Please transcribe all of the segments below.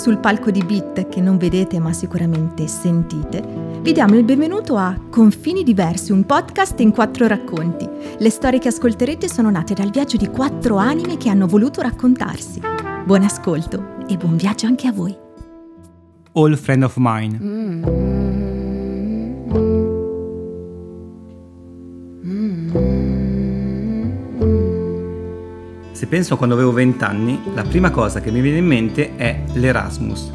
sul palco di Beat che non vedete ma sicuramente sentite, vi diamo il benvenuto a Confini Diversi, un podcast in quattro racconti. Le storie che ascolterete sono nate dal viaggio di quattro anime che hanno voluto raccontarsi. Buon ascolto e buon viaggio anche a voi. All Friend of Mine. Mm. Se penso a quando avevo 20 anni, la prima cosa che mi viene in mente è l'Erasmus.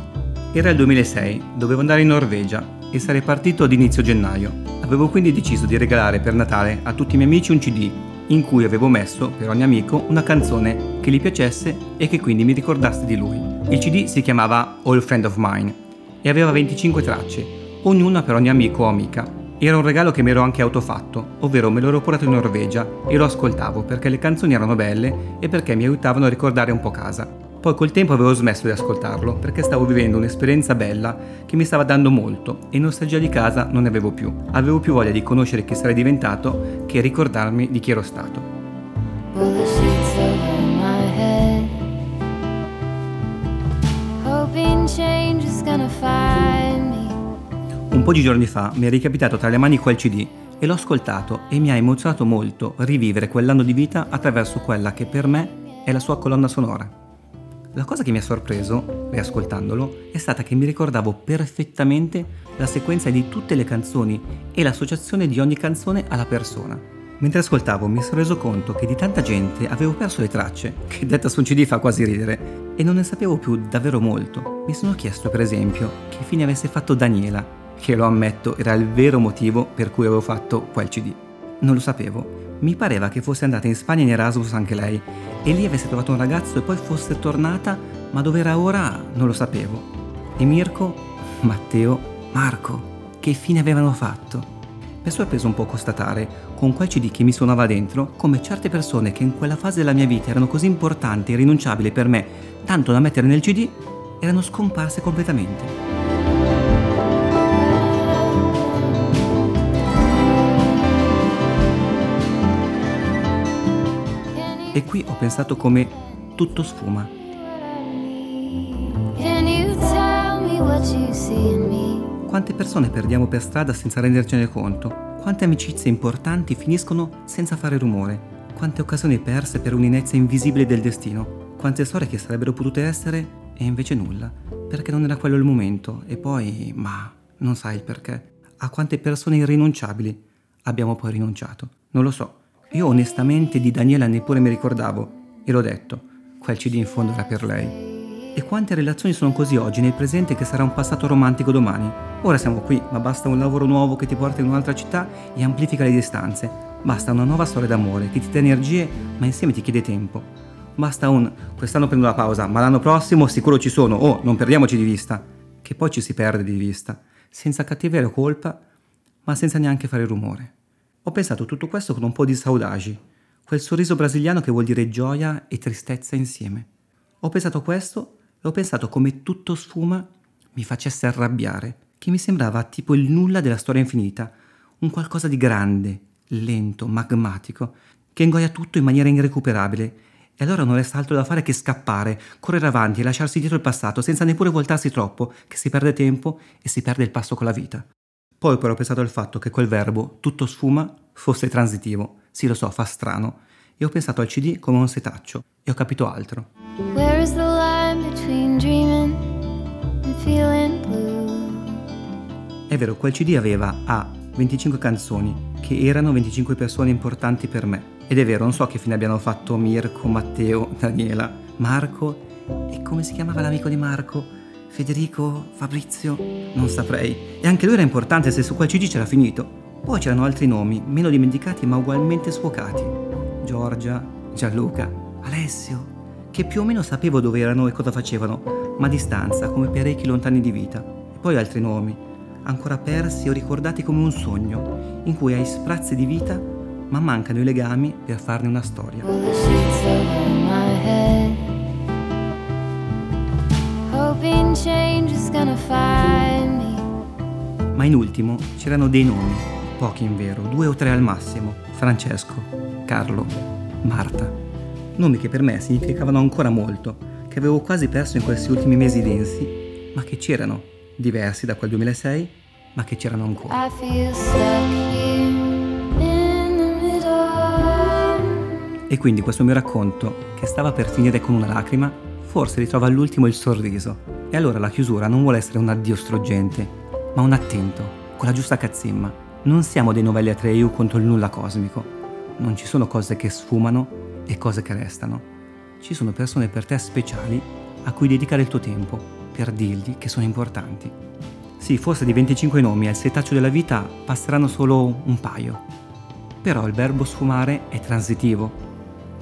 Era il 2006, dovevo andare in Norvegia e sarei partito ad inizio gennaio. Avevo quindi deciso di regalare per Natale a tutti i miei amici un CD in cui avevo messo per ogni amico una canzone che gli piacesse e che quindi mi ricordasse di lui. Il CD si chiamava All Friend of Mine e aveva 25 tracce, ognuna per ogni amico o amica. Era un regalo che mi ero anche autofatto, ovvero me l'ero portato in Norvegia e lo ascoltavo perché le canzoni erano belle e perché mi aiutavano a ricordare un po' casa. Poi col tempo avevo smesso di ascoltarlo perché stavo vivendo un'esperienza bella che mi stava dando molto e nostalgia di casa non ne avevo più. Avevo più voglia di conoscere chi sarei diventato che ricordarmi di chi ero stato. change is gonna find un po' di giorni fa mi è ricapitato tra le mani quel CD e l'ho ascoltato e mi ha emozionato molto rivivere quell'anno di vita attraverso quella che per me è la sua colonna sonora. La cosa che mi ha sorpreso, riascoltandolo, è stata che mi ricordavo perfettamente la sequenza di tutte le canzoni e l'associazione di ogni canzone alla persona. Mentre ascoltavo mi sono reso conto che di tanta gente avevo perso le tracce, che detta su un CD fa quasi ridere, e non ne sapevo più davvero molto. Mi sono chiesto per esempio che fine avesse fatto Daniela che lo ammetto era il vero motivo per cui avevo fatto quel CD. Non lo sapevo. Mi pareva che fosse andata in Spagna in Erasmus anche lei e lì avesse trovato un ragazzo e poi fosse tornata, ma dove era ora non lo sapevo. E Mirko, Matteo, Marco, che fine avevano fatto? È sorpreso un po' constatare, con quel CD che mi suonava dentro, come certe persone che in quella fase della mia vita erano così importanti e rinunciabili per me, tanto da mettere nel CD, erano scomparse completamente. E qui ho pensato come tutto sfuma. Quante persone perdiamo per strada senza rendercene conto? Quante amicizie importanti finiscono senza fare rumore? Quante occasioni perse per un'inezia invisibile del destino? Quante storie che sarebbero potute essere e invece nulla? Perché non era quello il momento e poi, ma, non sai il perché. A quante persone irrinunciabili abbiamo poi rinunciato? Non lo so. Io onestamente di Daniela neppure mi ricordavo e l'ho detto, quel CD in fondo era per lei. E quante relazioni sono così oggi nel presente che sarà un passato romantico domani? Ora siamo qui, ma basta un lavoro nuovo che ti porta in un'altra città e amplifica le distanze. Basta una nuova storia d'amore che ti dà energie ma insieme ti chiede tempo. Basta un quest'anno prendo la pausa, ma l'anno prossimo sicuro ci sono, oh, non perdiamoci di vista. Che poi ci si perde di vista, senza cattiveria o colpa, ma senza neanche fare rumore. Ho pensato tutto questo con un po' di saudagi, quel sorriso brasiliano che vuol dire gioia e tristezza insieme. Ho pensato questo e ho pensato come tutto sfuma mi facesse arrabbiare, che mi sembrava tipo il nulla della storia infinita, un qualcosa di grande, lento, magmatico, che ingoia tutto in maniera irrecuperabile e allora non resta altro da fare che scappare, correre avanti e lasciarsi dietro il passato senza neppure voltarsi troppo, che si perde tempo e si perde il passo con la vita. Poi però ho pensato al fatto che quel verbo, tutto sfuma, fosse transitivo. Sì, lo so, fa strano. E ho pensato al CD come un setaccio e ho capito altro. Where is the line between dreaming and feeling blue? È vero, quel CD aveva A 25 canzoni, che erano 25 persone importanti per me. Ed è vero, non so che fine abbiano fatto Mirko, Matteo, Daniela, Marco e come si chiamava l'amico di Marco? Federico, Fabrizio, non saprei. E anche lui era importante se su quel CD c'era finito. Poi c'erano altri nomi, meno dimenticati ma ugualmente sfocati. Giorgia, Gianluca, Alessio, che più o meno sapevo dove erano e cosa facevano, ma a distanza, come parecchi lontani di vita. E poi altri nomi, ancora persi o ricordati come un sogno, in cui hai sprazzi di vita, ma mancano i legami per farne una storia. Ma in ultimo c'erano dei nomi, pochi in vero, due o tre al massimo. Francesco, Carlo, Marta. Nomi che per me significavano ancora molto, che avevo quasi perso in questi ultimi mesi densi, ma che c'erano, diversi da quel 2006, ma che c'erano ancora. E quindi questo mio racconto, che stava per finire con una lacrima, forse ritrova all'ultimo il sorriso. E allora la chiusura non vuole essere un addio struggente, ma un attento, con la giusta cazzimma. Non siamo dei novelli Atreyu contro il nulla cosmico. Non ci sono cose che sfumano e cose che restano. Ci sono persone per te speciali a cui dedicare il tuo tempo per dirgli che sono importanti. Sì, forse di 25 nomi al setaccio della vita passeranno solo un paio. Però il verbo sfumare è transitivo.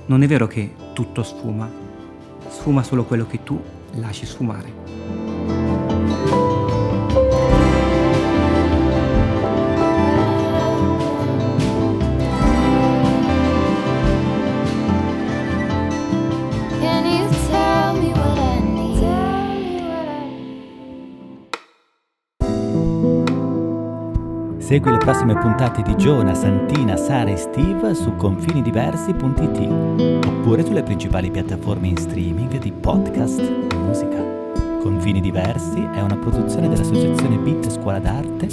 Non è vero che tutto sfuma. Sfuma solo quello che tu lasci sfumare. Segui le prossime puntate di Giona, Santina, Sara e Steve su confinidiversi.it oppure sulle principali piattaforme in streaming di podcast e musica. Confini Diversi è una produzione dell'associazione Bit Scuola d'Arte